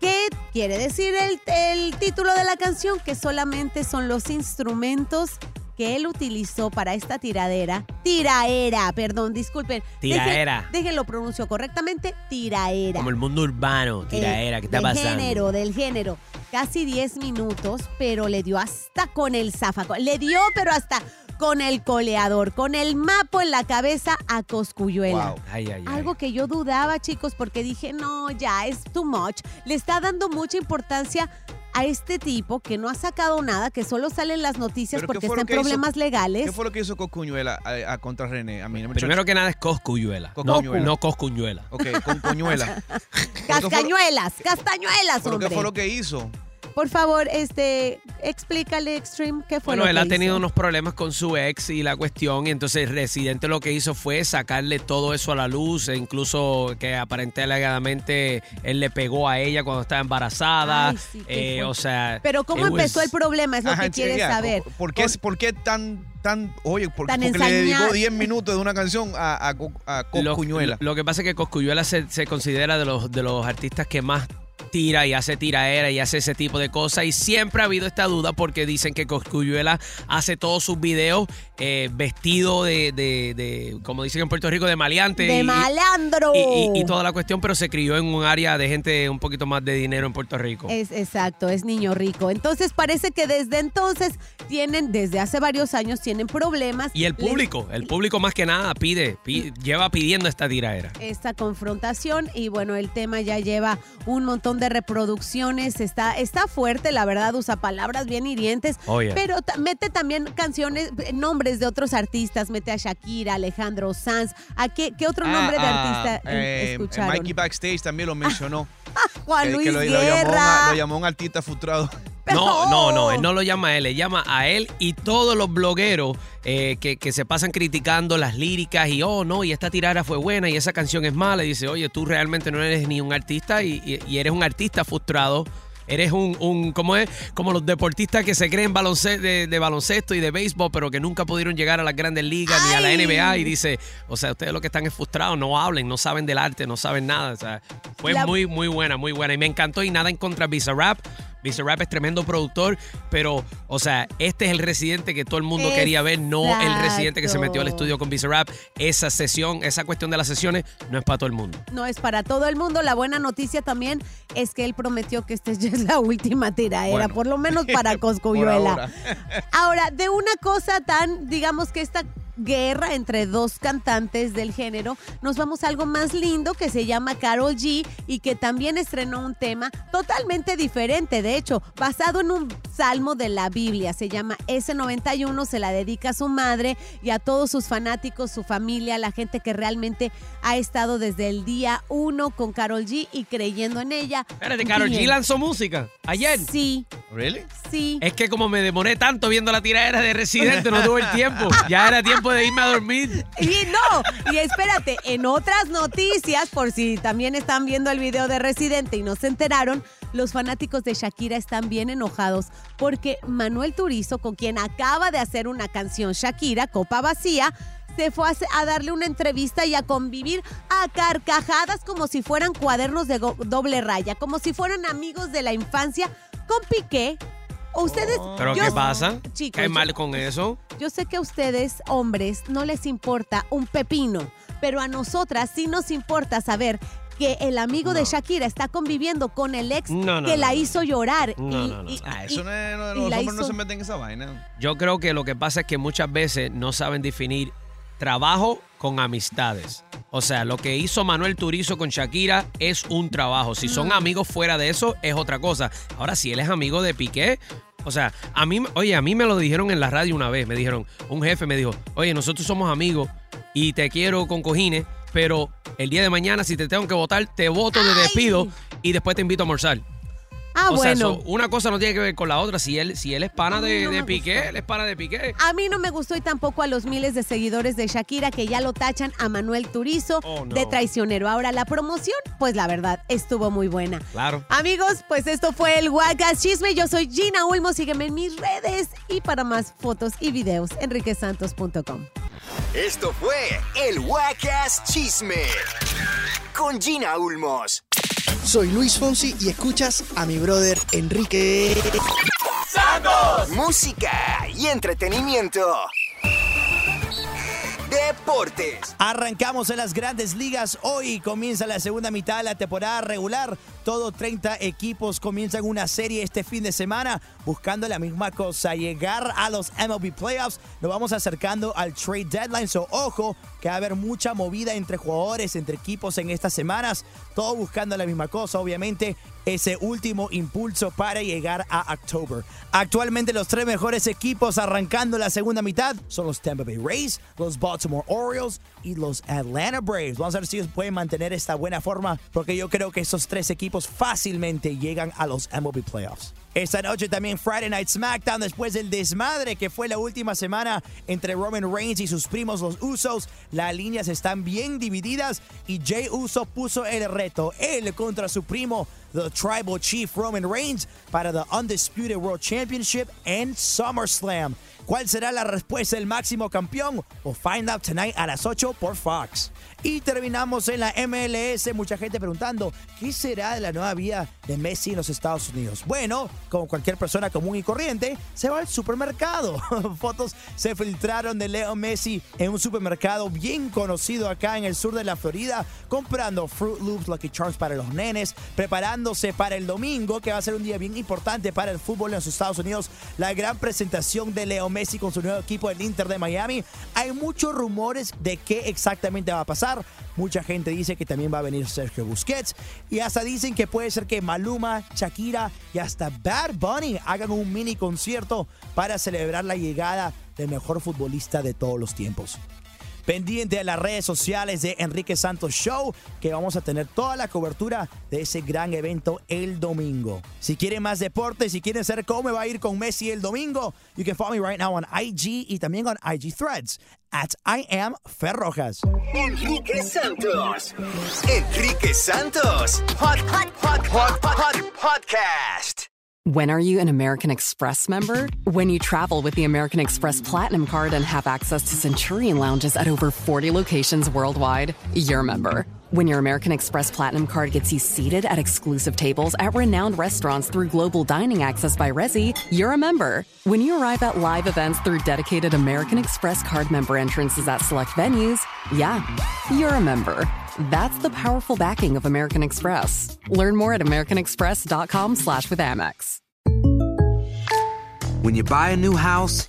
¿Qué quiere decir el, el título de la canción? Que solamente son los instrumentos que él utilizó para esta tiradera. Tiraera, perdón, disculpen. Deje- Tiraera. Déjenlo pronuncio correctamente. Tiraera. Como el mundo urbano, tiraera, Eh, ¿qué está del pasando? género, del género. Casi 10 minutos, pero le dio hasta con el zafaco. Le dio, pero hasta con el coleador, con el mapo en la cabeza a Coscuyuela. Ay, ay, ay. Algo que yo dudaba, chicos, porque dije, no, ya es too much. Le está dando mucha importancia a este tipo que no ha sacado nada, que solo salen las noticias ¿Pero qué porque fue está lo en que hizo- problemas legales. ¿Qué fue lo que hizo Coscuñuela a, a contra René? A mí no me Primero que nada es Coscuyuela. No, no Coscuñuela. Ok, con Coñuela. Cascañuelas, castañuelas, ¿Pero qué hombre. fue lo que hizo? Por favor, este, explícale, Extreme, qué fue Bueno, lo él que ha tenido hizo? unos problemas con su ex y la cuestión, y entonces Residente lo que hizo fue sacarle todo eso a la luz, e incluso que aparentemente alegadamente él le pegó a ella cuando estaba embarazada. Ay, sí, qué eh, o sea. Pero ¿cómo was- empezó el problema? Es lo Ajá, que quieres saber. ¿Por qué, por qué tan, tan, oye, por- Tan porque le dedicó ensañado. 10 minutos de una canción a, a, a Lo, Coscuñuela? lo que pasa es que Coscuyuela se, se considera de los, de los artistas que más tira y hace tiraera y hace ese tipo de cosas y siempre ha habido esta duda porque dicen que Coscuyuela hace todos sus videos eh, vestido de, de- de, como dicen en Puerto Rico, de maleante. De y- malandro. Y, y- y toda la cuestión, pero se crió en un área de gente un poquito más de dinero en Puerto Rico. Es exacto, es niño rico. Entonces parece que desde entonces tienen, desde hace varios años, tienen problemas. Y el Les- público, el público más que nada pide, pi- lleva pidiendo esta tiraera. esta confrontación y bueno, el tema ya lleva un montón de reproducciones, está, está fuerte, la verdad, usa palabras bien hirientes, Oh, yeah. pero mete también canciones, eh, nombres de otros artistas, mete a Shakira, Alejandro Sanz, ¿a qué, qué otro nombre de Ah, ah, artista eh, eh, escucharon? Mikey Backstage también lo mencionó. Juan que, Luis que lo, lo llamó, Guerra. un- lo llamó un artista frustrado. No, no, no, él no lo llama a él, le llama a él y todos los blogueros eh, que, que se pasan criticando las líricas y, oh, no, y esta tirada fue buena y esa canción es mala. Y dice, oye, tú realmente no eres ni un artista y, y- y eres un artista frustrado. Eres un, un ¿cómo es? Como los deportistas que se creen balonce- de, de baloncesto y de béisbol, pero que nunca pudieron llegar a las grandes ligas ni a la. NBA. Y dice, o sea, ustedes lo que están es frustrados, no hablen, no saben del arte, no saben nada. O sea, fue La- muy, muy buena, muy buena. Y me encantó y nada en contra de Bizarrap, Bizarrap es tremendo productor, pero, o sea, este es el residente que todo el mundo quería ver, no el residente que se metió al estudio con Bizarrap. Esa sesión, esa cuestión de las sesiones, no es para todo el mundo. No es para todo el mundo. La buena noticia también es que él prometió que esta ya es la última tiraera, Bueno. por lo menos para Coscuyuela. ahora. Ahora, de una cosa tan, digamos que esta guerra entre dos cantantes del género, nos vamos a algo más lindo que se llama Carol G y que también estrenó un tema totalmente diferente, de hecho, basado en un salmo de la Biblia, se llama S91, se la dedica a su madre y a todos sus fanáticos, su familia, la gente que realmente ha estado desde el día uno con Carol G y creyendo en ella. Espérate, Karol G lanzó música ayer. Sí. ¿Really? Sí. Es que como me demoré tanto viendo la tiradera de Residente, no tuve el tiempo. Ya era tiempo de irme a dormir. Y no, y espérate, en otras noticias, por si también están viendo el video de Residente y no se enteraron, los fanáticos de Shakira están bien enojados porque Manuel Turizo, con quien acaba de hacer una canción Shakira, Copa Vacía, se fue a, darle una entrevista y a convivir a carcajadas como si fueran cuadernos de doble raya, como si fueran amigos de la infancia con Piqué. Ustedes, ¿Pero yo- qué pasa? Chicos, ¿Qué mal con eso? yo sé que a ustedes, hombres, no les importa un pepino, pero a nosotras sí nos importa saber que el amigo de Shakira está conviviendo con el ex No, no, que no, la no. hizo llorar. No, y- no, no. y- Ah, y- eso no es, no, y los hombres no se meten en esa vaina. Yo creo que lo que pasa es que muchas veces no saben definir trabajo con amistades. O sea, lo que hizo Manuel Turizo con Shakira es un trabajo. Si son amigos fuera de eso, es otra cosa. Ahora, si él es amigo de Piqué, o sea, a mí, oye, a mí me lo dijeron en la radio una vez. Me dijeron, un jefe me dijo, oye, nosotros somos amigos y te quiero con cojines, pero el día de mañana, si te tengo que votar, te voto, te despido y después te invito a almorzar. Ah, o sea, bueno. so, una cosa no tiene que ver con la otra. Si él, si él es pana de, no de me Piqué, gustó. él es pana de Piqué. A mí no me gustó y tampoco a los miles de seguidores de Shakira que ya lo tachan a Manuel Turizo Oh, no. de traicionero. Ahora la promoción, pues la verdad, estuvo muy buena. Claro. Amigos, pues esto fue el Wacas Chisme. Yo soy Gina Ulmo. Sígueme en mis redes y para más fotos y videos, enriquesantos.com. Esto fue el Wacas Chisme con Gina Ulmos. Soy Luis Fonsi y escuchas a mi brother Enrique ¡Santos! Música y entretenimiento. Deportes. Arrancamos en las grandes ligas. Hoy comienza la segunda mitad de la temporada regular. Todo 30 equipos comienzan una serie este fin de semana buscando la misma cosa, llegar a los MLB Playoffs. Nos vamos acercando al trade deadline. So, ojo, que va a haber mucha movida entre jugadores, entre equipos en estas semanas. Todo buscando la misma cosa, obviamente. Ese último impulso para llegar a October. Actualmente los tres mejores equipos arrancando la segunda mitad son los Tampa Bay Rays, los Baltimore Orioles y los Atlanta Braves. Vamos a ver si ellos pueden mantener esta buena forma porque yo creo que esos tres equipos fácilmente llegan a los MLB Playoffs. Esta noche también Friday Night SmackDown después del desmadre que fue la última semana entre Roman Reigns y sus primos los Usos. Las líneas están bien divididas y Jay Uso puso el reto, él contra su primo, the Tribal Chief Roman Reigns, para the Undisputed World Championship en SummerSlam. ¿Cuál será la respuesta del máximo campeón? We'll find out tonight a las 8 por Fox. Y terminamos en la MLS. Mucha gente preguntando, ¿qué será de la nueva vida de Messi en los Estados Unidos? Bueno, como cualquier persona común y corriente, se va al supermercado. Fotos se filtraron de Leo Messi en un supermercado bien conocido acá en el sur de la Florida, comprando Fruit Loops, Lucky Charms para los nenes, preparándose para el domingo, que va a ser un día bien importante para el fútbol en los Estados Unidos. La gran presentación de Leo Messi con su nuevo equipo, el Inter de Miami. Hay muchos rumores de qué exactamente va a pasar. Mucha gente dice que también va a venir Sergio Busquets. Y hasta dicen que puede ser que Maluma, Shakira y hasta Bad Bunny hagan un mini concierto para celebrar la llegada del mejor futbolista de todos los tiempos. Pendiente de las redes sociales de Enrique Santos Show, que vamos a tener toda la cobertura de ese gran evento el domingo. Si quieren más deportes, si quieren saber cómo va a ir con Messi el domingo, you can follow me right now on IG y también on IG Threads at I am Ferrojas. Enrique Santos. Enrique Santos. Hot, hot, hot, hot, hot podcast. When are you an American Express member? When you travel with the American Express Platinum Card and have access to Centurion lounges at over 40 locations worldwide, you're a member. When your American Express Platinum card gets you seated at exclusive tables at renowned restaurants through global dining access by Resi, you're a member. When you arrive at live events through dedicated American Express card member entrances at select venues, yeah, you're a member. That's the powerful backing of American Express. Learn more at americanexpress.com slash with Amex. When you buy a new house,